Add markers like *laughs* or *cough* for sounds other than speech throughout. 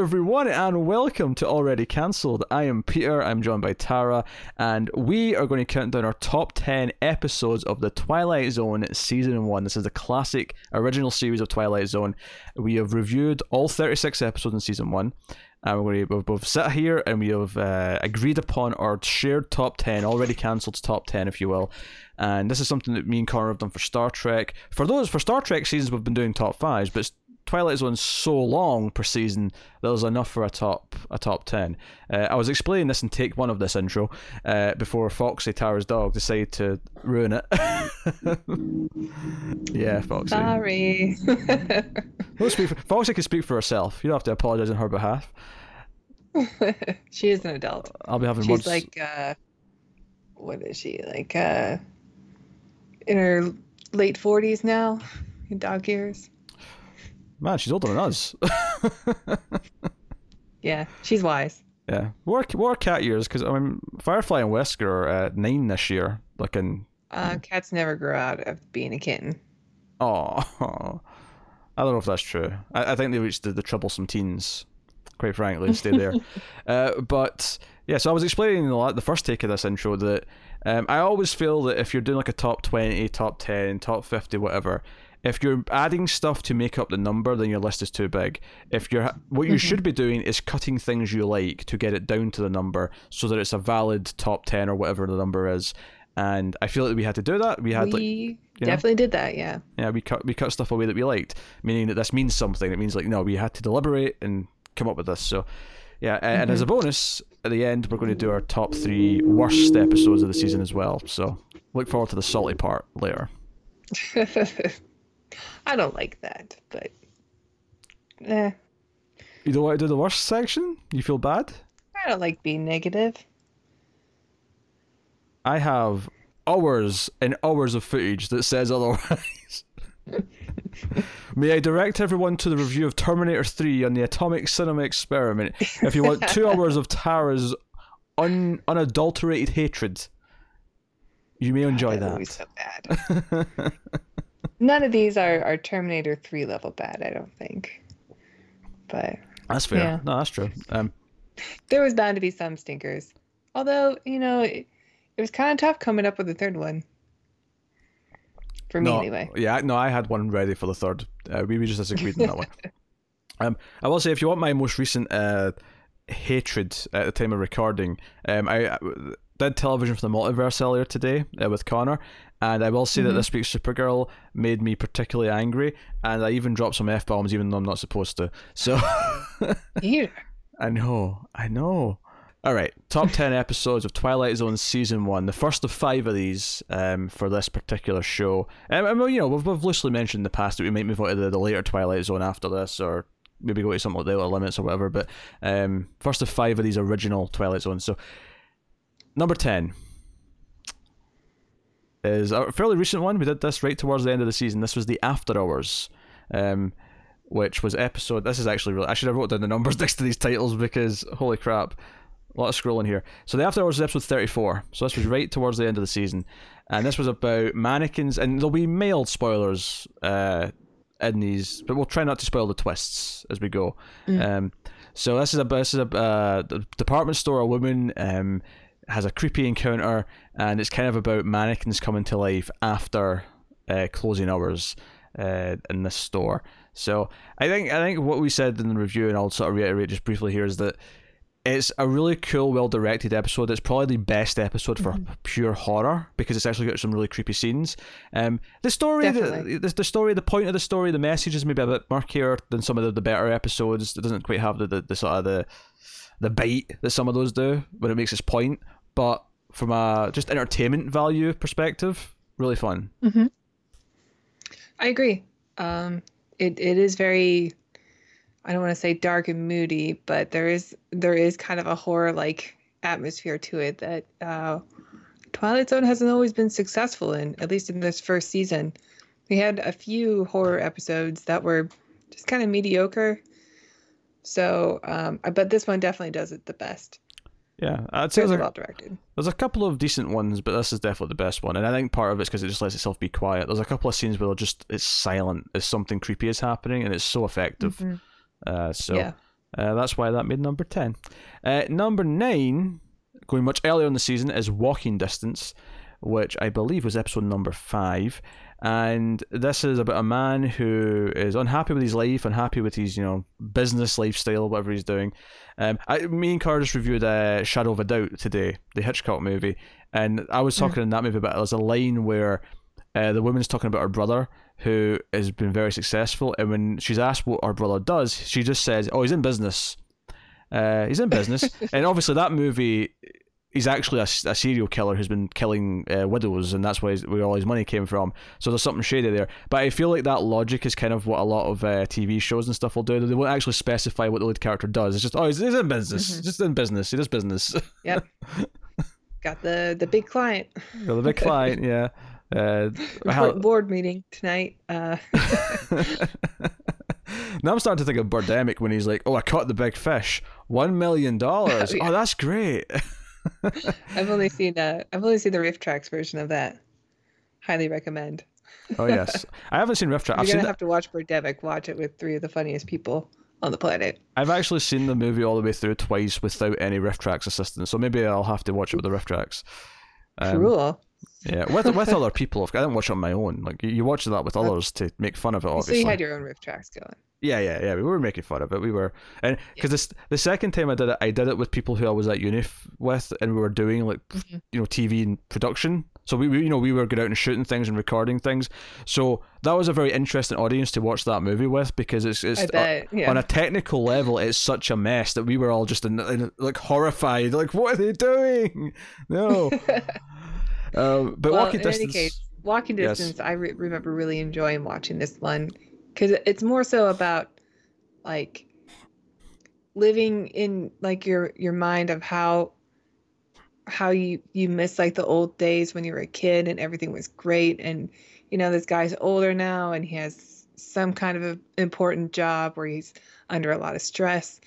everyone, and welcome to Already Cancelled. I am Peter, I'm joined by Tara, and we are going to count down our top 10 episodes of The Twilight Zone Season 1. This is the classic original series of Twilight Zone. We have reviewed all 36 episodes in Season 1. And to both sit here and we have uh, agreed upon our shared top 10, already cancelled top 10, if you will. And this is something that me and Connor have done for Star Trek. For those, for Star Trek seasons, we've been doing top fives, but Twilight Zone's so long per season that was enough for a top a top ten. Uh, I was explaining this in take one of this intro uh, before Foxy Tara's dog decided to ruin it. *laughs* yeah, Foxy. Sorry. *laughs* Don't speak for, Foxy can speak for herself. You don't have to apologize on her behalf. *laughs* she is an adult. I'll be having She's words. like, uh, what is she like? Uh, in her late forties now, in dog years. Man, she's older than us. *laughs* Yeah, she's wise. yeah, what are, what are cat years? Because I mean, Firefly and Wesker are uh, nine this year. Looking. Uh, cats never grow out of being a kitten. Oh, *laughs* I don't know if that's true. I, I think they reached the, the troublesome teens, quite frankly, and stay there. *laughs* uh, but yeah, so I was explaining in the, the first take of this intro that um, I always feel that if you're doing like a top 20, top 10, top 50, whatever, if you're adding stuff to make up the number, then your list is too big. If you're what you mm-hmm. should be doing is cutting things you like to get it down to the number so that it's a valid top 10 or whatever the number is. And I feel like we had to do that. We had like we know? definitely did that. Yeah. yeah, we cut we cut stuff away that we liked, meaning that this means something. It means like no, we had to deliberate and come up with this. So yeah, and as a mm-hmm. bonus, at the end we're going to do our top three worst episodes of the season as well. So look forward to the salty part later. *laughs* I don't like that, but eh, You don't want to do the worst section? You feel bad? I don't like being negative. I have hours and hours of footage that says *laughs* otherwise. May I direct everyone to the review of Terminator 3 on the Atomic Cinema Experiment if you want two hours of Tara's un- unadulterated hatred. You may enjoy That that. so bad. *laughs* None of these are, are Terminator 3 level bad, I don't think. But That's fair. Yeah. No, that's true. Um, there was bound to be some stinkers. Although, you know, it, it was kind of tough coming up with the third one. For me, no, anyway. Yeah, no, I had one ready for the third. Uh, we, we just disagreed on that one. *laughs* Um, I will say, if you want my most recent uh, hatred at the time of recording, um, I, I did television for the multiverse earlier today uh, with Connor, and I will say that this week's Supergirl made me particularly angry, and I even dropped some f bombs, even though I'm not supposed to. So *laughs* Peter. I know, I know. All right, top *laughs* 10 episodes of Twilight Zone season one. The first of five of these um, for this particular show. Um, I mean, you know, we've, we've loosely mentioned in the past that we might move on to the, the later Twilight Zone after this, or maybe go to something like the Outer Limits or whatever. But um, first of five of these original Twilight Zones. So, number 10 is a fairly recent one. We did this right towards the end of the season. This was the After Hours. Um, which was episode. This is actually really. I should have wrote down the numbers *laughs* next to these titles because holy crap, a lot of scrolling here. So the After Hours was episode thirty-four. So this was right towards the end of the season, and this was about mannequins. And there'll be mild spoilers uh, in these, but we'll try not to spoil the twists as we go. Um, so this is a this is a uh, department store. A woman um, has a creepy encounter, and it's kind of about mannequins coming to life after uh, closing hours uh, in this store. So I think I think what we said in the review, and I'll sort of reiterate just briefly here, is that it's a really cool, well directed episode. It's probably the best episode for pure horror because it's actually got some really creepy scenes. Um, the story, the, the, the story, the point of the story, the message is maybe a bit murkier than some of the, the better episodes. It doesn't quite have the, the, the sort of the the bite that some of those do when it makes its point. But from a just entertainment value perspective, really fun. I agree. Um, it, it is very, I don't want to say dark and moody, but there is there is kind of a horror like atmosphere to it that uh, Twilight Zone hasn't always been successful in. At least in this first season, we had a few horror episodes that were just kind of mediocre. So, um, but this one definitely does it the best. Yeah, I'd say It's well directed. there's a couple of decent ones, but this is definitely the best one. And I think part of it's because it just lets itself be quiet. There's a couple of scenes where just it's silent as something creepy is happening, and it's so effective. Uh, so Yeah. Uh, that's why that made number 10. Uh, number 9, going much earlier in the season, is Walking Distance, which I believe was episode number 5. And this is about a man who is unhappy with his life, unhappy with his, you know, business lifestyle, whatever he's doing. Um, I, me and Curtis reviewed uh, Shadow of a Doubt today, the Hitchcock movie, and I was talking mm. in that movie about there's a line where uh, the woman's talking about her brother who has been very successful, and when she's asked what her brother does, she just says, "Oh, he's in business. Uh, he's in business." *laughs* and obviously, that movie, he's actually a, a serial killer who's been killing uh, widows, and that's where, where all his money came from. So there's something shady there. But I feel like that logic is kind of what a lot of uh, TV shows and stuff will do. They won't actually specify what the lead character does. It's just, oh, he's, he's in business. Mm-hmm. Just in business. He does business. *laughs* Yep. Got the the big client. Got the big client. *laughs* Yeah. Uh, how... board meeting tonight. Uh... *laughs* now I'm starting to think of Birdemic when he's like, "Oh, I caught the big fish, one million dollars. Oh, oh, that's great." I've only seen uh, I've only seen the RiffTrax version of that. Highly recommend. oh yes, I haven't seen RiffTrax. *laughs* You're gonna have to watch Birdemic. Watch it with three of the funniest people on the planet. I've actually seen the movie all the way through twice without any RiffTrax assistance, so maybe I'll have to watch it with the RiffTrax. Um, cool. Yeah, with with other people. I didn't watch it on my own. Like you, watch that with *laughs* others to make fun of it. Obviously, so you had your own RiffTrax going. Yeah, yeah, yeah. We were making fun of it. We were, and because yeah. the second time I did it, I did it with people who I was at uni with, and we were doing like mm-hmm. you know TV and production. So we, we, you know, we were going out and shooting things and recording things. So that was a very interesting audience to watch that movie with because it's, it's bet, yeah. on a technical level, it's such a mess that we were all just in, in, like horrified, like what are they doing? *laughs* No. *laughs* Um, but well, walking in distance. Any case, walking distance, yes. I re- remember really enjoying watching this one because it's more so about like living in like your your mind of how how you you miss like the old days when you were a kid and everything was great and you know this guy's older now and he has some kind of a important job where he's under a lot of stress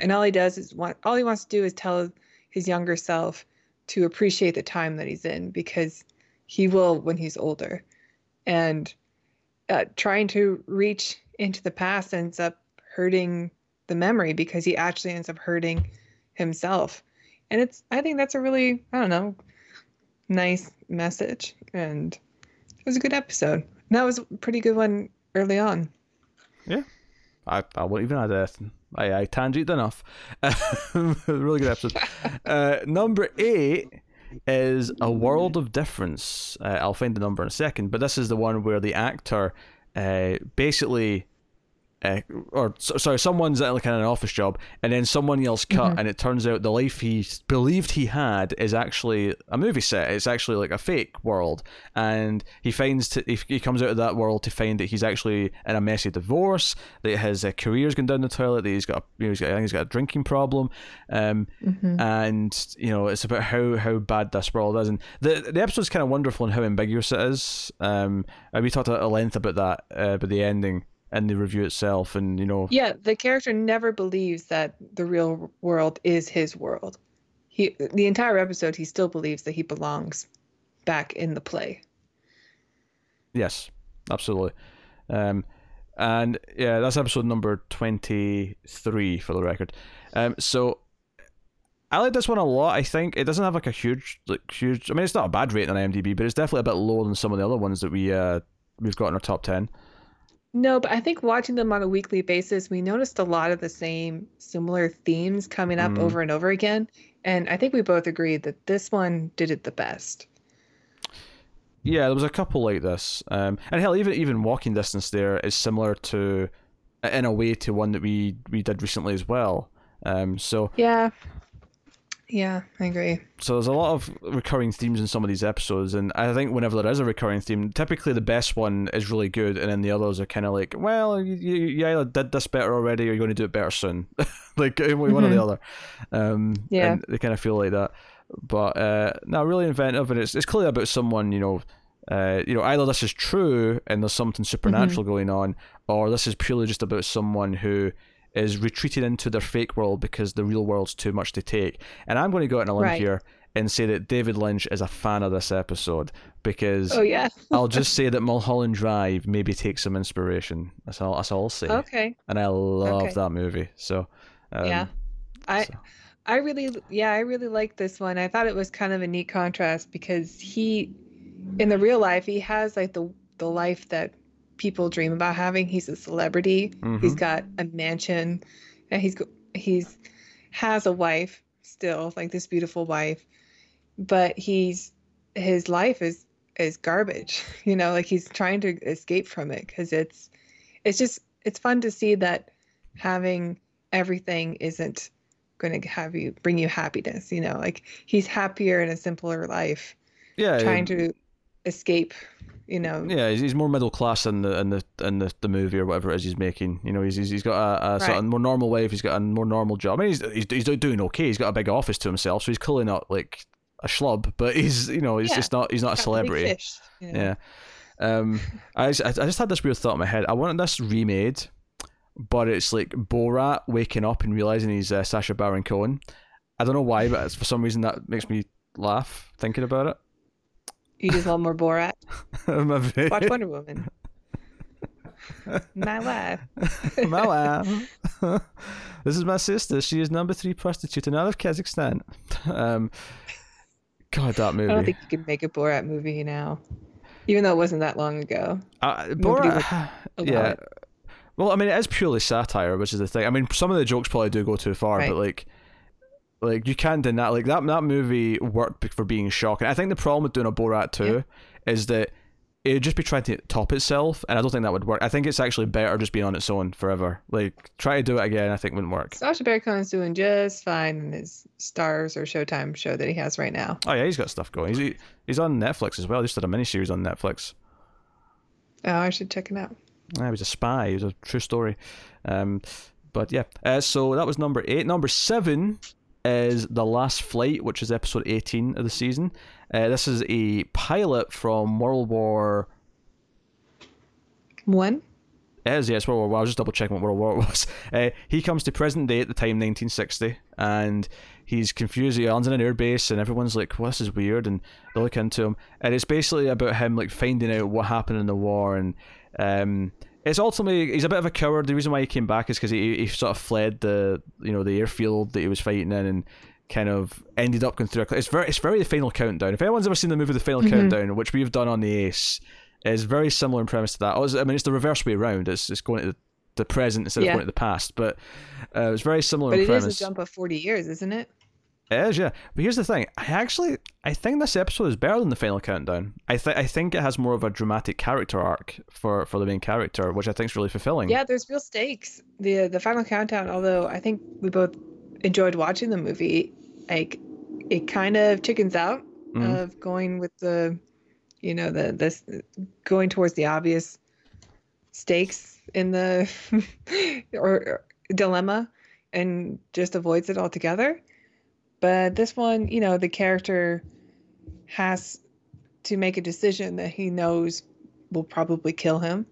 and all he does is want all he wants to do is tell his younger self to appreciate the time that he's in because he will when he's older. And uh, trying to reach into the past ends up hurting the memory because he actually ends up hurting himself. And it's, I think that's a really, I don't know, nice message. And it was a good episode. And that was a pretty good one early on. Yeah. I, I won't even add anything. I, I tangent enough. *laughs* really good episode. *laughs* Uh, number eight is A World of Difference. Uh, I'll find the number in a second, but this is the one where the actor uh, basically uh, or sorry, someone's at like an office job, and then someone yells "cut," mm-hmm. and it turns out the life he believed he had is actually a movie set. It's actually like a fake world, and he finds to, he, he comes out of that world to find that he's actually in a messy divorce, that his uh, career's gone down the toilet, that he's got, a, you know, he's got, I think he's got a drinking problem, um, mm-hmm. and you know it's about how how bad this world is, and the the episode's kind of wonderful in how ambiguous it is. Um, we talked at length about that, uh, about the ending and the review itself and you know yeah the character never believes that the real world is his world he the entire episode he still believes that he belongs back in the play yes absolutely um and yeah that's episode number 23 for the record um so I like this one a lot. I think it doesn't have like a huge, like huge. I mean, it's not a bad rating on IMDb, but it's definitely a bit lower than some of the other ones that we uh we've got in our top ten. No, but I think watching them on a weekly basis, we noticed a lot of the same similar themes coming up mm. over and over again. And I think we both agreed that this one did it the best. Yeah, there was a couple like this. Um, and hell, even even walking distance there is similar to, in a way, to one that we we did recently as well. Um, so yeah, yeah, I agree. So there's a lot of recurring themes in some of these episodes, and I think whenever there is a recurring theme, typically the best one is really good, and then the others are kind of like, well, you, you either did this better already, or you're going to do it better soon, *laughs* like one mm-hmm. or the mm-hmm. other. Um, yeah, and they kind of feel like that. But uh, no, really inventive, and it's it's clearly about someone, you know. Uh, you know, either this is true and there's something supernatural mm-hmm. going on, or this is purely just about someone who is retreated into their fake world because the real world's too much to take. And I'm going to go out on a limb right. here and say that David Lynch is a fan of this episode because oh yeah *laughs* I'll just say that Mulholland Drive maybe takes some inspiration. That's all. That's all I'll say. Okay. And I love okay. that movie. So Um, yeah. I so- I really yeah, I really like this one. I thought it was kind of a neat contrast because he in the real life he has like the the life that people dream about having. He's a celebrity. He's Mhm. got a mansion and he's he's has a wife still, like this beautiful wife. But he's his life is is garbage. *laughs* You know, like he's trying to escape from it cuz it's it's just it's fun to see that having everything isn't going to have you bring you happiness you know like he's happier in a simpler life yeah, trying to escape you know Yeah, he's, he's more middle class in the in the in the, the movie or whatever it is he's making. You know, he's he's, he's got a, a sort of more normal life. He's got a more normal job. I mean, he's, he's he's doing okay. He's got a big office to himself, so he's clearly not like a schlub. But he's you know he's Yeah. just not he's not a got the big celebrity. fish, you know? Yeah. Um, I just, I just had this weird thought in my head. I wanted this remade, but it's like Borat waking up and realizing he's uh, Sacha Baron Cohen. I don't know why, but for some reason that makes me laugh thinking about it. You just want more borat *laughs* Maybe. watch wonder woman my *laughs* life my wife. *laughs* this is my sister. She is number three prostitute in all of Kazakhstan. Um, God, that movie. i don't think you can make a borat movie now even though it wasn't that long ago Uh, Borat, *sighs* yeah. it. Well, I mean, it is purely satire, which is the thing. I mean, some of the jokes probably do go too far, Right. but like, like you can't deny like that. That movie worked for being shocking. I think the problem with doing a Borat two is that it'd just be trying to top itself, and I don't think that would work. I think it's actually better just being on its own forever. Like, try to do it again, I think it wouldn't work. Sacha Baron Cohen's doing just fine in his Stars or Showtime show that he has right now. Oh yeah, he's got stuff going. He's he's on Netflix as well. He just did a miniseries on Netflix. Oh, I should check it out. Yeah, he was a spy. It was a true story. Um, but yeah, uh, so that was number eight. Number seven is The Last Flight, which is episode 18 of the season. Uh, this is a pilot from World War. One. It is, yes, World War One. I was just double checking what World War it was. Uh, he comes to present day at the time, 1960, and he's confused. He lands in an airbase, and everyone's like, well, this is weird, and they look into him. And it's basically about him like finding out what happened in the war, and um, it's ultimately he's a bit of a coward. The reason why he came back is because he, he sort of fled the you know the airfield that he was fighting in, and kind of ended up going through. A, it's very it's very the final countdown. If anyone's ever seen the movie The Final Mhm. Countdown, which we've done on the Ace, is very similar in premise to that. I mean, it's the reverse way around. It's it's going to the, the present instead Yeah. of going to the past, but uh, it's very similar But in it is premise. a jump of 40 years, isn't it? It is, yeah. But here's the thing. I actually I think this episode is better than the final countdown. I think I think it has more of a dramatic character arc for, for the main character, which I think is really fulfilling. Yeah, there's real stakes. The the final countdown, although I think we both enjoyed watching the movie, like it kind of chickens out Mhm. of going with the you know, the this going towards the obvious stakes in the *laughs* or, or dilemma and just avoids it altogether. But this one, you know, the character has to make a decision that he knows will probably kill him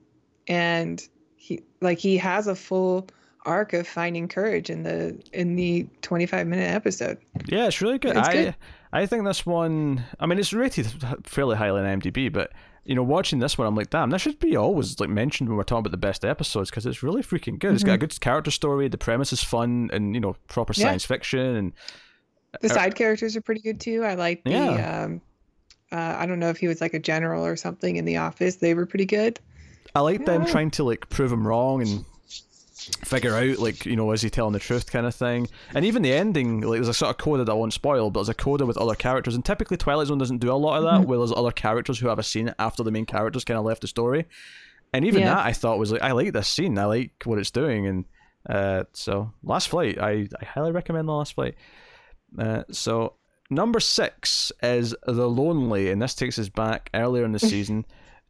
and he like he has a full arc of finding courage in the in the 25 minute episode Yeah, it's really good. It's I good. I think this one. I mean, it's rated fairly highly on IMDb, but you know, watching this one, I'm like, damn, that should be always like mentioned when we're talking about the best episodes because it's really freaking good. It's got a good character story. The premise is fun and you know proper Mm-hmm. Yeah. science fiction and the side characters are pretty good too i like the Yeah. um uh, i don't know if he was like a general or something in the office they were pretty good I like them trying to like prove him wrong and figure out like you know is he telling the truth kind of thing. And even the ending, like there's a sort of coda that I won't spoil, but there's a coda with other characters. And typically Twilight Zone doesn't do a lot of that, Mhm. where there's other characters who have a scene after the main characters kind of left the story. And even Yeah. that I thought was like I like this scene, I like what it's doing, and uh, so Last Flight, I I highly recommend the Last Flight. Uh, so number six is The Lonely, and this takes us back earlier in the *laughs* season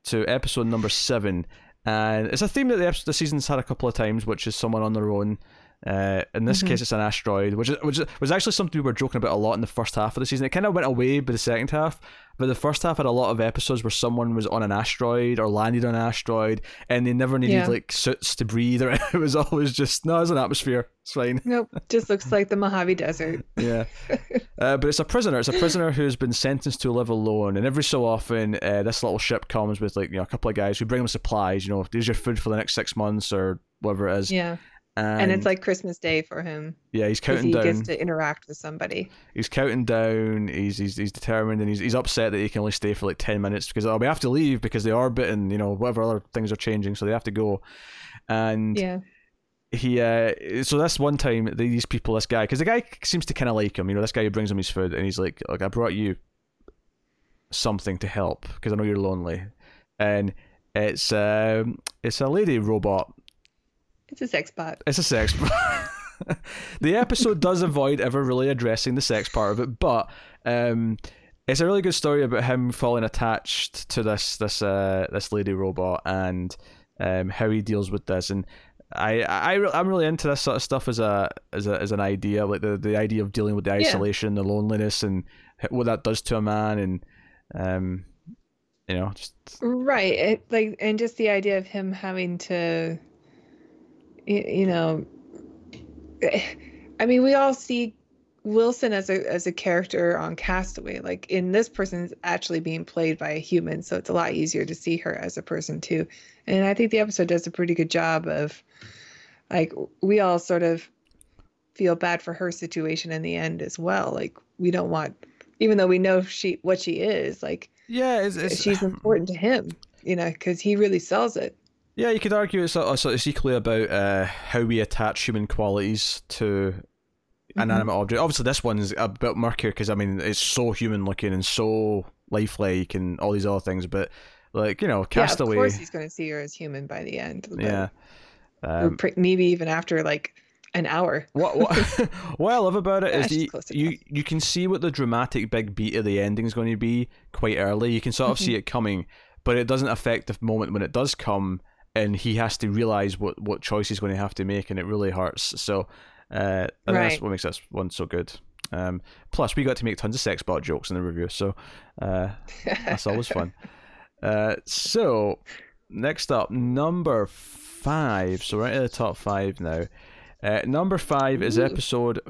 to episode number seven. And it's a theme that the, episode, the season's had a couple of times, which is someone on their own. Uh, in this Mhm. case, it's an asteroid, which is, which was actually something we were joking about a lot in the first half of the season. It kind of went away by the second half, but the first half had a lot of episodes where someone was on an asteroid or landed on an asteroid, and they never needed Yeah. like suits to breathe, or *laughs* it was always just no, it's an atmosphere, it's fine. nope just looks like the mojave desert Yeah, *laughs* uh, but it's a prisoner. It's a prisoner who's been sentenced to live alone, and every so often, uh, this little ship comes with like you know a couple of guys who bring them supplies. You know, here's your food for the next six months or whatever it is. yeah and, And it's like Christmas Day for him yeah, he's counting he down. He gets to interact with somebody. He's counting down. He's he's, he's determined, and he's he's upset that he can only stay for like ten minutes because oh, we have to leave because the orbit and you know whatever other things are changing, so they have to go. And Yeah. he uh so that's one time these people this guy because the guy seems to kind of like him you know this guy who brings him his food and he's like look i brought you something to help because i know you're lonely and it's um it's a lady robot It's a sex bot. it's a sex part. *laughs* the episode does avoid ever really addressing the sex part of it but um it's a really good story about him falling attached to this this uh this lady robot and um how he deals with this and I, I I'm really into this sort of stuff as a as a as an idea, like the, the idea of dealing with the Yeah. isolation, the loneliness, and what that does to a man, and um, you know, just Right. It, like, and just the idea of him having to, you know, I mean, we all see Wilson as a as a character on Castaway. Like, in this person's actually being played by a human, so it's a lot easier to see her as a person too. And I think the episode does a pretty good job of, like, we all sort of feel bad for her situation in the end as well. Like, we don't want, even though we know she what she is, like yeah, it's, it's she's important to him, you know, because he really sells it. Yeah, you could argue it's, a, it's equally about uh, how we attach human qualities to Mm-hmm. inanimate object. Obviously, this one's a bit murkier because I mean it's so human looking and so lifelike and all these other things. But like you know, Yeah, of course he's going to see her as human by the end. Yeah. Um, pre- maybe even after like an hour. what what *laughs* *laughs* what I love about it Yeah, is you, you you can see what the dramatic big beat of the ending is going to be quite early. You can sort of Mm-hmm. see it coming, but it doesn't affect the moment when it does come, and he has to realize what what choice he's going to have to make, and it really hurts. So, uh, think that's what makes this one so good. Um, plus, we got to make tons of sex bot jokes in the review, so uh, that's always fun. *laughs* Uh, so next up, number five. So we're into the top five now. Uh, number five is episode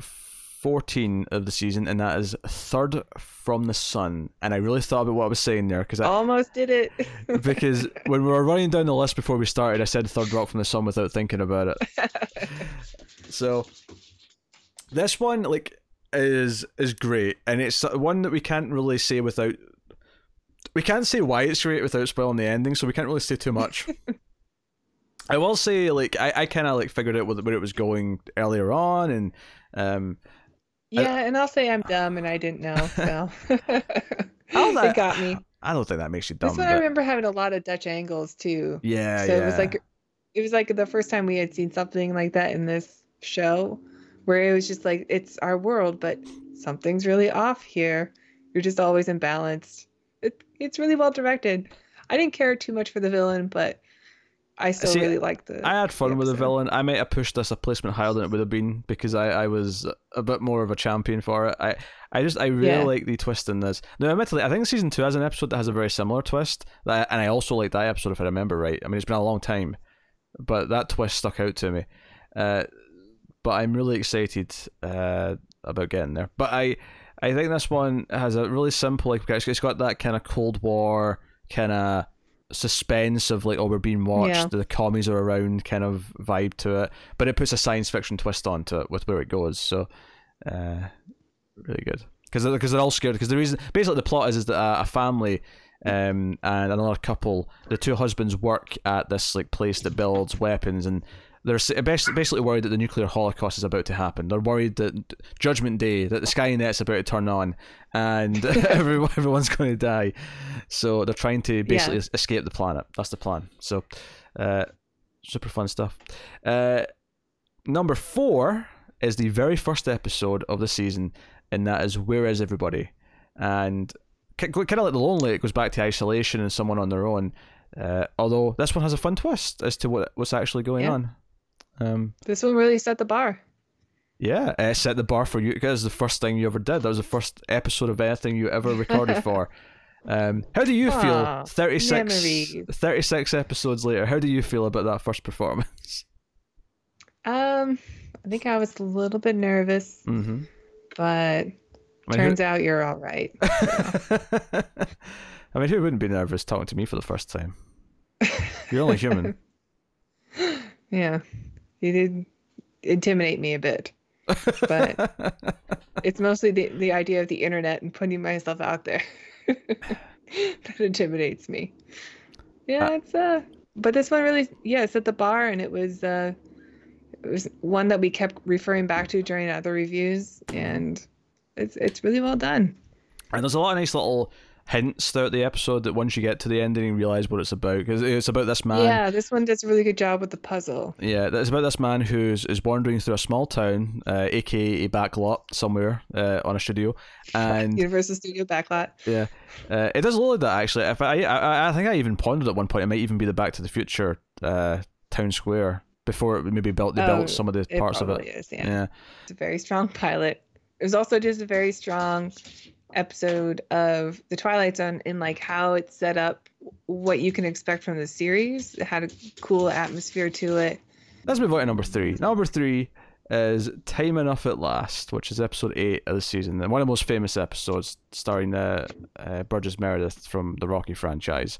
fourteen of the season, and that is Third from the Sun. And I really thought about what I was saying there because I, Almost did it. *laughs* because when we were running down the list before we started, I said Third Rock from the Sun without thinking about it. *laughs* So this one like is is great, and it's one that we can't really say without. We can't say why it's great without spoiling the ending, so we can't really say too much. *laughs* I will say, like, I, I kind of like figured out where it was going earlier on, and um, yeah, and I'll say I'm dumb and I didn't know. *laughs* So *laughs* Oh, that- it got me. I don't think that makes you dumb. This one I remember having a lot of Dutch angles too. yeah, so yeah. it was like it was like the first time we had seen something like that in this show where it was just like it's our world but something's really off here you're just always imbalanced it, it's really well directed i didn't care too much for the villain but i still See, really liked the I had fun with the villain. I might have pushed this a placement higher than it would have been because I, I was a bit more of a champion for it. I, I just I really Yeah. like the twist in this. Now, admittedly, I think season two has an episode that has a very similar twist, that, and I also like that episode if I remember right. I mean, it's been a long time, but that twist stuck out to me. Uh, but I'm really excited uh, about getting there. But I, I think this one has a really simple like it's got that kind of Cold War kind of suspense of like oh we're being watched Yeah. the commies are around kind of vibe to it but it puts a science fiction twist onto it with where it goes so uh really good because they're, 'cause they're all scared because the reason basically the plot is is that a, a family um and another couple the two husbands work at this like place that builds weapons and they're basically worried that the nuclear holocaust is about to happen. They're worried that Judgment Day, that the Skynet's about to turn on, and *laughs* *laughs* everyone, everyone's going to die. So they're trying to basically Yeah. escape the planet. That's the plan. So, uh, super fun stuff. Uh, number four is the very first episode of the season, and that is Where Is Everybody? And kind of like the Lonely, it goes back to isolation and someone on their own. Uh, although this one has a fun twist as to what what's actually going Yeah. on. Um, this one really set the bar yeah, uh, set the bar for you because the first thing you ever did. That was the first episode of anything you ever recorded *laughs* for. Um, how do you feel Aw, 36, memories. 36 episodes later? How do you feel about that first performance? *laughs* um i think i was a little bit nervous mm-hmm. but I mean, turns out you're all right *laughs* who, I mean, who wouldn't be nervous talking to me for the first time? You're only human. yeah you did intimidate me a bit. But *laughs* it's mostly the the idea of the internet and putting myself out there *laughs* that intimidates me. Yeah, Uh, it's uh but this one really yeah, it's at the bar and it was uh it was one that we kept referring back to during other reviews and it's it's really well done. And there's a lot of nice little hints throughout the episode that once you get to the ending, you realize what it's about. Because it's about this man. yeah, this one does a really good job with the puzzle. Yeah, it's about this man who's is wandering through a small town, uh, aka a back lot somewhere uh, on a studio, and *laughs* Universal Studio backlot. yeah, uh, it does look like that actually. If I, I, I think I even pondered at one point it might even be the Back to the Future uh, town square before it maybe built they Oh, built some of the parts of it. is, yeah. Yeah, It's a very strong pilot. It was also just a very strong episode of the Twilight Zone in like how it's set up, what you can expect from the series. It had a cool atmosphere to it. let's move on to number three. Number three is Time Enough at Last, which is episode eight of the season, one of the most famous episodes, starring uh, uh, Burgess Meredith from the Rocky franchise.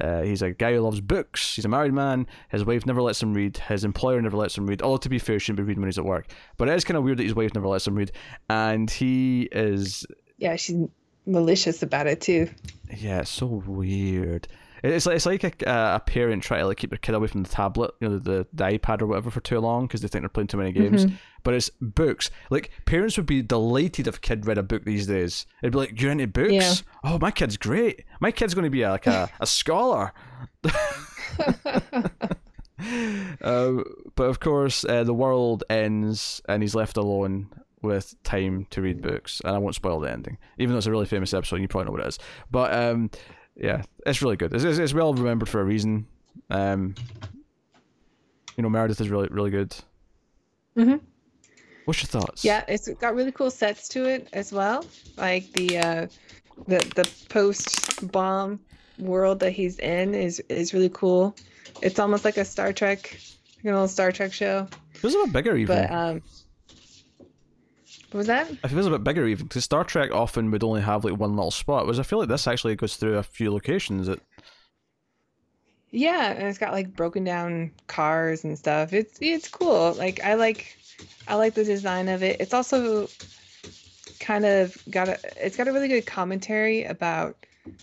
Uh, he's a guy who loves books. He's a married man. His wife never lets him read. His employer never lets him read. Although to be fair, he shouldn't be reading when he's at work. But it is kind of weird that his wife never lets him read. And he is, Yeah, she's malicious about it too. yeah, it's so weird. It's like it's like a, a parent trying to like keep their kid away from the tablet, you know, the, the iPad or whatever for too long because they think they're playing too many games. But it's books. Like parents would be delighted if a kid read a book these days. It'd be like, "You're into books? Yeah. Oh, my kid's great. My kid's going to be like a, *laughs* a scholar." *laughs* *laughs* Um, but of course, uh, the world ends and he's left alone with time to read books. And I won't spoil the ending, even though it's a really famous episode. You probably know what it is. But um, yeah, it's really good. It's, it's, it's well remembered for a reason. Um, you know, Meredith is really really good. Mhm. What's your thoughts? Yeah, it's got really cool sets to it as well. Like the uh the the post bomb world that he's in is is really cool. It's almost like a Star Trek, like an old Star Trek show. it feels a bit bigger even. But um was that? It feels a bit bigger even because Star Trek often would only have like one little spot. Whereas I feel like this actually goes through a few locations. It Yeah, and it's got like broken down cars and stuff. It's it's cool. Like I like I like the design of it. It's also kind of got a it's got a really good commentary about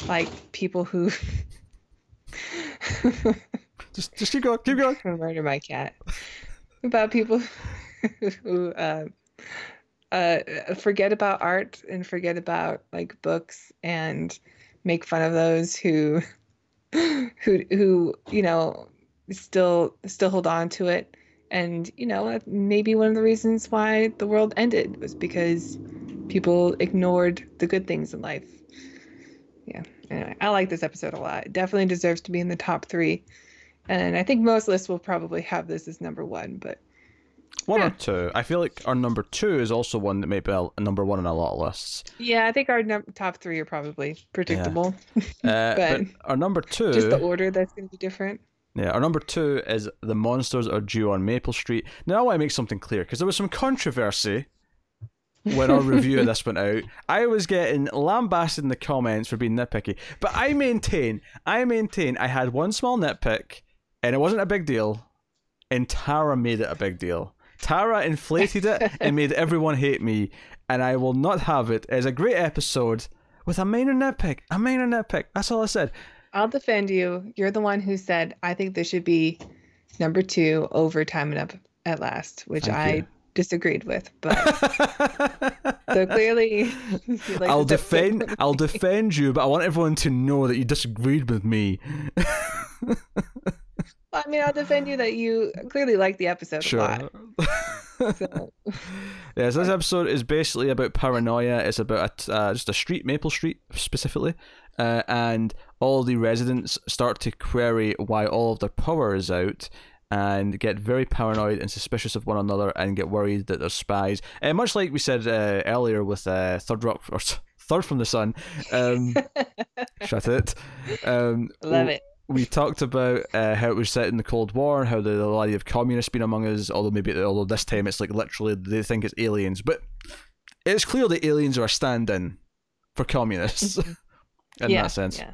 like people who *laughs* just just keep going, keep going. Murder my cat. About people *laughs* who uh, uh, forget about art and forget about like books and make fun of those who *laughs* who who you know still still hold on to it. And you know maybe one of the reasons why the world ended was because people ignored the good things in life. Yeah. Anyway, I like this episode a lot. It definitely deserves to be in the top three. And I think most lists will probably have this as number one, but One Yeah. or two. I feel like our number two is also one that may be a, number one on a lot of lists. yeah, I think our num- top three are probably predictable. Uh, *laughs* but But- our number two, Just the order that's going to be different. yeah, our number two is the monsters are due on Maple Street. Now I want to make something clear because there was some controversy when our review of *laughs* this went out. I was getting lambasted in the comments for being nitpicky, but I maintain, I maintain, I had one small nitpick, and it wasn't a big deal. And Tara made it a big deal. Tara inflated it and made everyone hate me, and I will not have it. It's a great episode with a minor nitpick. A minor nitpick. That's all I said. I'll defend you. You're the one who said I think this should be number two over Time Enough at Last, which Thank I you. disagreed with. But *laughs* so clearly, *laughs* like I'll defend. I'll defend you, but I want everyone to know that you disagreed with me. *laughs* I mean, I'll defend you that you clearly like the episode a lot. So, *laughs* Yeah, so this episode is basically about paranoia. It's about a, uh, just a street, Maple Street specifically, uh, and all the residents start to query why all of their power is out, and get very paranoid and suspicious of one another, and get worried that they're spies. And much like we said uh, earlier with uh, Third Rock or *laughs* Third from the Sun, um, *laughs* shut it. Um, love it. We talked about uh, how it was set in the Cold War, how the, the idea of communists being among us, although maybe although this time it's like literally they think it's aliens, but it's clear that aliens are a stand-in for communists *laughs* in yeah, that sense. Yeah.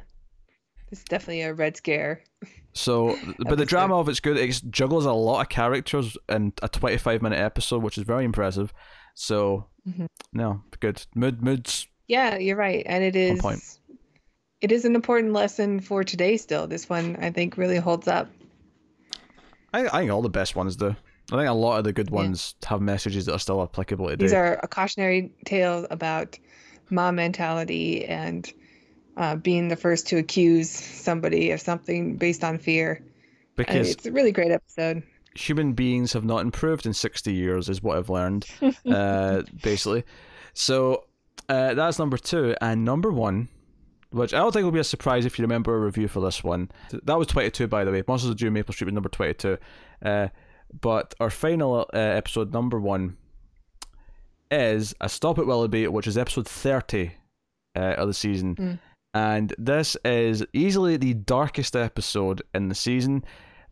It's definitely a red scare. So, *laughs* but the drama of it's good. It juggles a lot of characters in a 25 minute episode, which is very impressive. So, mm-hmm. no, good. Mood, moods. Yeah, you're right, and it is. It is an important lesson for today. Still, this one I think really holds up. I, I think all the best ones do. I think a lot of the good ones yeah. have messages that are still applicable today. These are a cautionary tale about mom mentality and uh, being the first to accuse somebody of something based on fear. Because and it's a really great episode. Human beings have not improved in 60 years, is what I've learned, *laughs* uh, basically. So uh, that's number two. And number one, which I don't think will be a surprise if you remember a review for this one. That was 22, by the way. Monsters Are Due on Maple Street was number 22. Uh, but our final uh, episode, number one, is A Stop at Willoughby, which is episode 30 uh, of the season. Mm. And this is easily the darkest episode in the season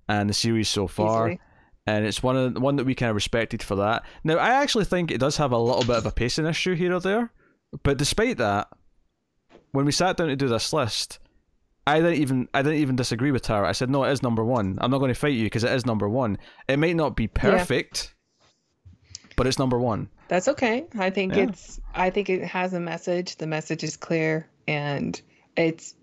and the series so far. Easily. And it's one of the, one that we kind of respected for that. Now, I actually think it does have a little bit of a pacing issue here or there, but despite that, when we sat down to do this list, I didn't even I didn't even disagree with Tara. I said no, it is number one. I'm not going to fight you because it is number one. It might not be perfect, yeah. but it's number one. That's okay. I think yeah. it's I think it has a message. The message is clear and it's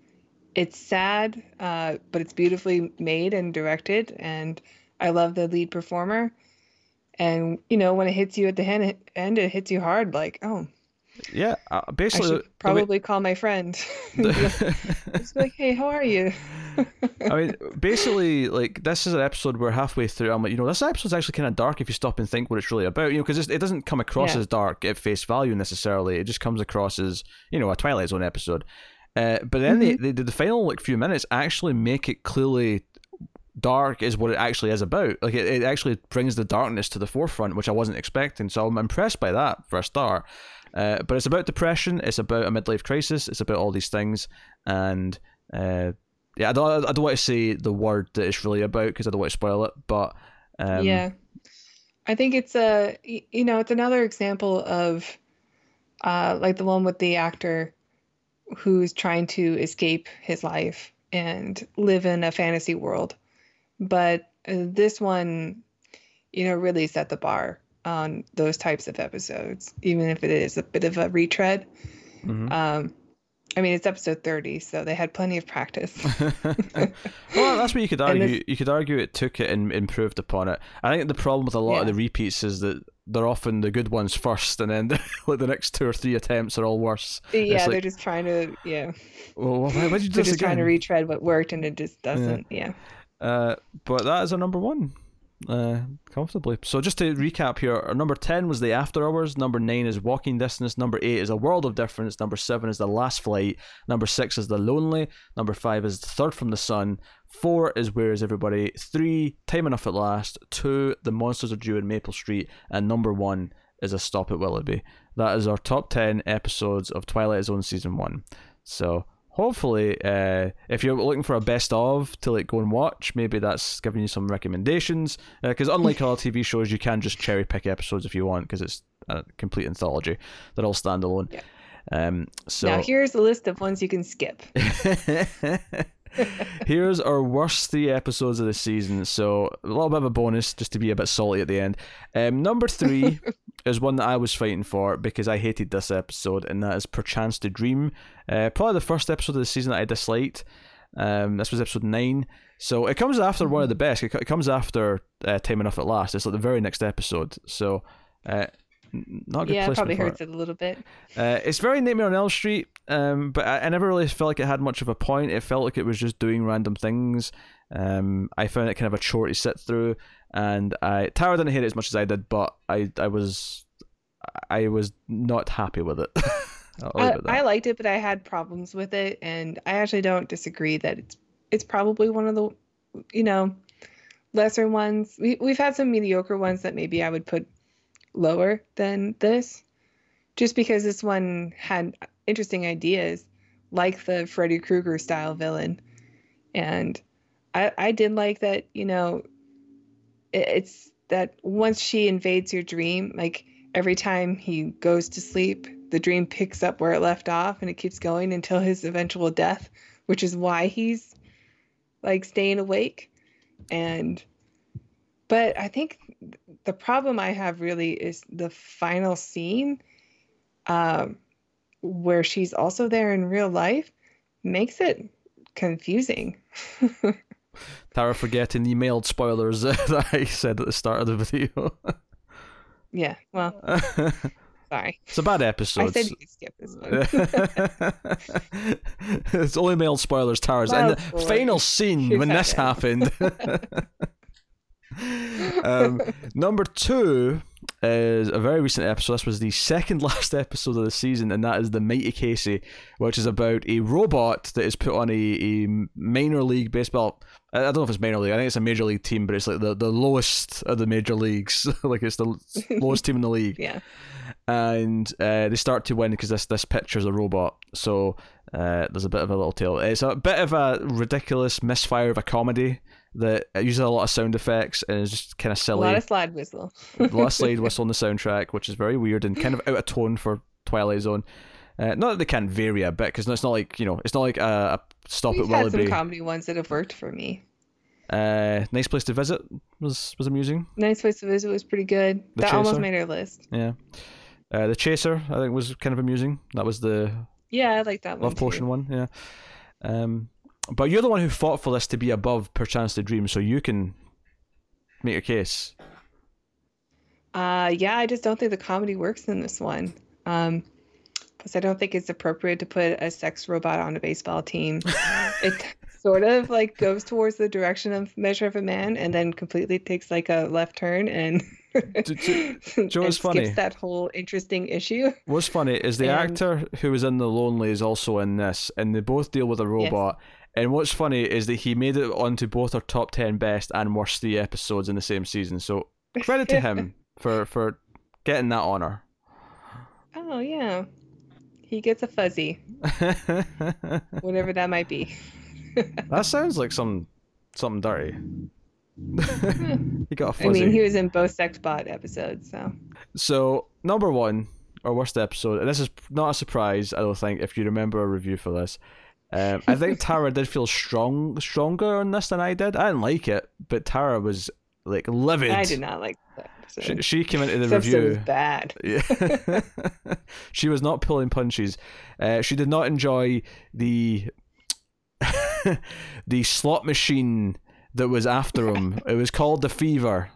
it's sad, uh, but it's beautifully made and directed. And I love the lead performer. And you know when it hits you at the end, it hits you hard. Like oh, yeah, uh, basically, probably call my friend. *laughs* Just like, *laughs* hey, how are you? I mean, *laughs* basically, like this is an episode where halfway through, I'm like, you know, this episode's actually kind of dark if you stop and think what it's really about. You know, because it doesn't come across yeah. as dark at face value necessarily. It just comes across as you know a Twilight Zone episode. Uh, but then mm-hmm. they, they, the final like few minutes actually make it clearly dark is what it actually is about. Like it, it actually brings the darkness to the forefront, which I wasn't expecting. So I'm impressed by that for a start. Uh, but it's about depression. It's about a midlife crisis. It's about all these things, and uh, yeah, I don't, I don't want to say the word that it's really about because I don't want to spoil it. But um, yeah, I think it's a you know it's another example of uh, like the one with the actor who's trying to escape his life and live in a fantasy world, but uh, this one, you know, really set the bar on those types of episodes, even if it is a bit of a retread. Mm-hmm. Um, I mean, it's episode thirty, so they had plenty of practice. *laughs* well, that's what you could *laughs* argue. This... You could argue it took it and improved upon it. I think the problem with a lot yeah. of the repeats is that they're often the good ones first, and then *laughs* like the next two or three attempts are all worse. Yeah, like, they're just trying to yeah. Well, why, would you do they're just again? trying to retread what worked, and it just doesn't. Yeah. yeah. Uh, but that is a number one uh, comfortably. So just to recap here, number ten was the After Hours. Number nine is Walking Distance. Number eight is A World of Difference. Number seven is The Last Flight. Number six is The Lonely. Number five is Third from the Sun. Four is Where Is Everybody. Three, Time Enough at Last. Two, The Monsters Are Due in Maple Street. And number one is A Stop at Willoughby. That is our top ten episodes of Twilight Zone season one. So hopefully, uh, if you're looking for a best of to like go and watch, maybe that's giving you some recommendations. Because uh, unlike other TV shows, you can just cherry pick episodes if you want, because it's a complete anthology. They're all standalone. Yeah. Um, so now here's a list of ones you can skip. *laughs* Here's our worst three episodes of the season. So a little bit of a bonus just to be a bit salty at the end. Um, number three *laughs* is one that I was fighting for because I hated this episode, and that is Perchance to Dream. Uh, probably the first episode of the season that I disliked. Um, this was episode nine. So it comes after one of the best. It, comes after uh, Time Enough at Last. It's like the very next episode. So uh, not good yeah, probably hurts it. it. a little bit. Uh, it's very Nightmare on Elm Street, um, but I, I, never really felt like it had much of a point. It felt like it was just doing random things. Um, I found it kind of a chore to sit through, and I Tara didn't hate it as much as I did, but I I was I was not happy with it. *laughs* I, I liked it, but I had problems with it, and I actually don't disagree that it's it's probably one of the you know lesser ones. We we've had some mediocre ones that maybe I would put lower than this, just because this one had interesting ideas, like the Freddy Krueger style villain, and I I did like that. You know, it's that once she invades your dream, like every time he goes to sleep, the dream picks up where it left off, and it keeps going until his eventual death, which is why he's like staying awake and but I think the problem I have really is the final scene um where she's also there in real life makes it confusing. *laughs* Tara forgetting the emailed spoilers *laughs* that I said at the start of the video. yeah, well, *laughs* sorry. It's a bad episode. I said you could skip this one. it's only mailed spoilers, Tara's. and the Spoilers. final scene when this happened. Um, number two is a very recent episode. This was the second *laughs* last episode of the season, and that is the Mighty Casey, which is about a robot that is put on a, a minor league baseball. I I don't know if it's minor league. I think it's a major league team, but it's like the, the lowest of the major leagues. *laughs* like it's the *laughs* lowest team in the league yeah. and uh, they start to win because this this picture's a robot. So uh, there's a bit of a little tale. It's a bit of a ridiculous misfire of a comedy that uses a lot of sound effects and is just kind of silly. A lot of slide whistle. a lot of *laughs* slide whistle on the soundtrack, which is very weird and kind of out of tone for Twilight Zone. Uh, not that they can't vary a bit because it's not like you know it's not like a, a stop We've at had some comedy ones that have worked for me. uh, nice place to visit was was amusing. Nice Place to Visit was pretty good. The that almost made our list. Yeah, uh, the Chaser I think was kind of amusing. That was the Yeah, I like that one. Love Potion one, yeah. Um, but you're the one who fought for this to be above Perchance to Dream, so you can make your case. Uh, yeah, I just don't think the comedy works in this one. Um, plus I don't think it's appropriate to put a sex robot on a baseball team. *laughs* it sort of like goes towards the direction of Measure of a Man, and then completely takes like a left turn and. Do- do- *laughs* and Joe, it's skips funny. that whole interesting issue. What's funny is the And- actor who was in The Lonely is also in this, and they both deal with a robot. And what's funny is that he made it onto both our top ten best and worst three episodes in the same season. So credit to *laughs* him for for getting that honor. Oh yeah, he gets a fuzzy, *laughs* whatever that might be. that sounds like some something dirty. *laughs* he got a fuzzy. I mean, he was in both Sex Bot episodes, so So number one, our worst episode, and this is not a surprise, I don't think, if you remember a review for this. Um, I think Tara did feel strong, stronger on this than I did. I didn't like it, but Tara was like livid. I did not like that She, she came into the This episode was review. bad. *laughs* Yeah. *laughs* she was not pulling punches. Uh, she did not enjoy the *laughs* the slot machine that was after him. it was called the Fever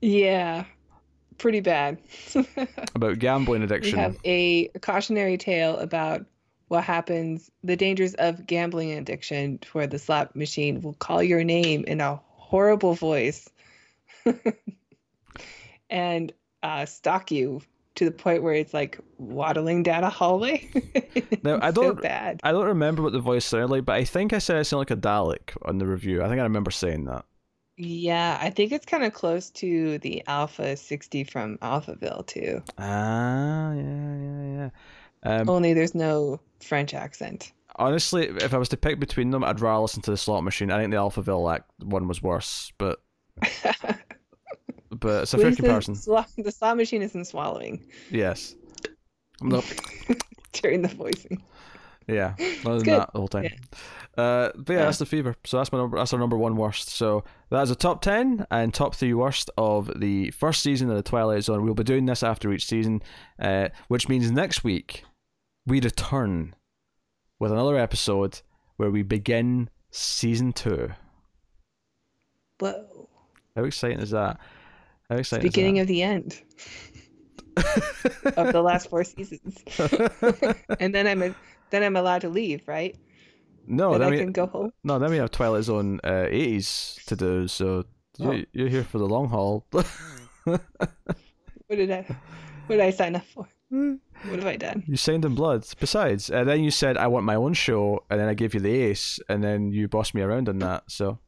Yeah, pretty bad. about gambling addiction. we have a cautionary tale about what happens, the dangers of gambling addiction, where the slot machine will call your name in a horrible voice *laughs* and uh, stalk you to the point where it's like waddling down a hallway. *laughs* Now, I don't- bad. I don't remember what the voice sounded like, but I think I said it sounded like a Dalek on the review. I think I remember saying that. Yeah, I think it's kind of close to the Alpha 60 from Alphaville too. Ah, yeah, yeah, yeah. Um, Only there's no French accent. honestly, if I was to pick between them, I'd rather listen to the Slot Machine. I think the Alphaville act one was worse, but *laughs* but it's a fair the comparison. slot- The slot machine isn't swallowing Yes. Nope. *laughs* during the voicing. Yeah. *laughs* Other than good. that, the whole time. Yeah. Uh, but yeah, Yeah. that's the fever. So that's my number. That's our number one worst. So that is a top ten and top three worst of the first season of the Twilight Zone. We'll be doing this after each season, uh, which means next week we return with another episode where we begin season two. Whoa. How exciting is that? How exciting the beginning of the end *laughs* of the last four seasons. *laughs* and then I'm a, then I'm allowed to leave, right? no, then then I we, can go home. no, then we have Twilight Zone uh, 80s to do. So Oh. you, you're here for the long haul. *laughs* What did I what did I sign up for? Mm. What have I done? You signed in blood. Besides, and then you said I want my own show, and then I gave you the ace, and then you bossed me around on that. So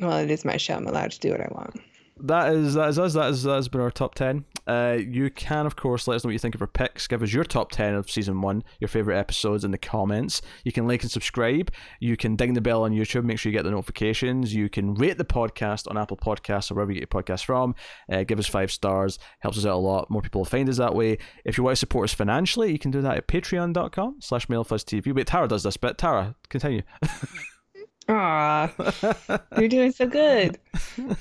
Well, it is my show. I'm allowed to do what I want. That is that is us. That is that has been our top ten. Uh, you can of course let us know what you think of our picks. Give us your top ten of season one, your favorite episodes in the comments. You can like and subscribe. You can ding the bell on YouTube. Make sure you get the notifications. You can rate the podcast on Apple Podcasts or wherever you get your podcast from. Uh, give us five stars. Helps us out a lot. More people will find us that way. If you want to support us financially, you can do that at patreon.com slash mailfuzztv. Wait, Tara does this bit. Tara, continue. *laughs* Aw, you're doing so good.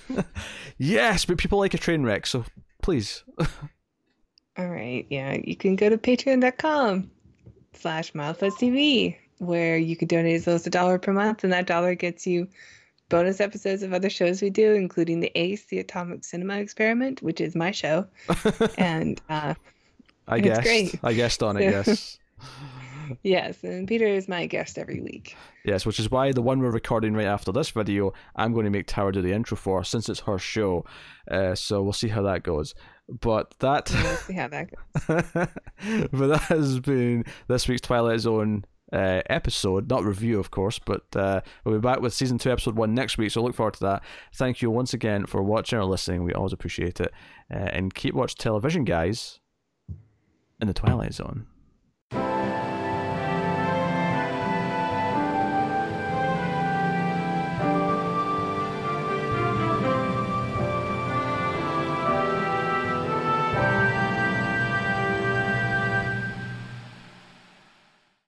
*laughs* yes, but people like a train wreck, so please. *laughs* All right, yeah, you can go to patreon.com slash TV, where you can donate as low as a dollar per month, and that dollar gets you bonus episodes of other shows we do, including the ACE, the Atomic Cinema Experiment, which is my show, *laughs* and uh, I guess. I guessed on it. Yes. Yes, and Peter is my guest every week. Yes, which is why the one we're recording right after this video, I'm going to make Tara do the intro for, since it's her show. Uh, so we'll see how that goes. But that, We'll see how that goes. *laughs* but that has been this week's Twilight Zone uh, episode, not review, of course. But uh, we'll be back with season two, episode one next week. So look forward to that. Thank you once again for watching or listening. We always appreciate it. Uh, and keep watching television, guys. In the Twilight Zone.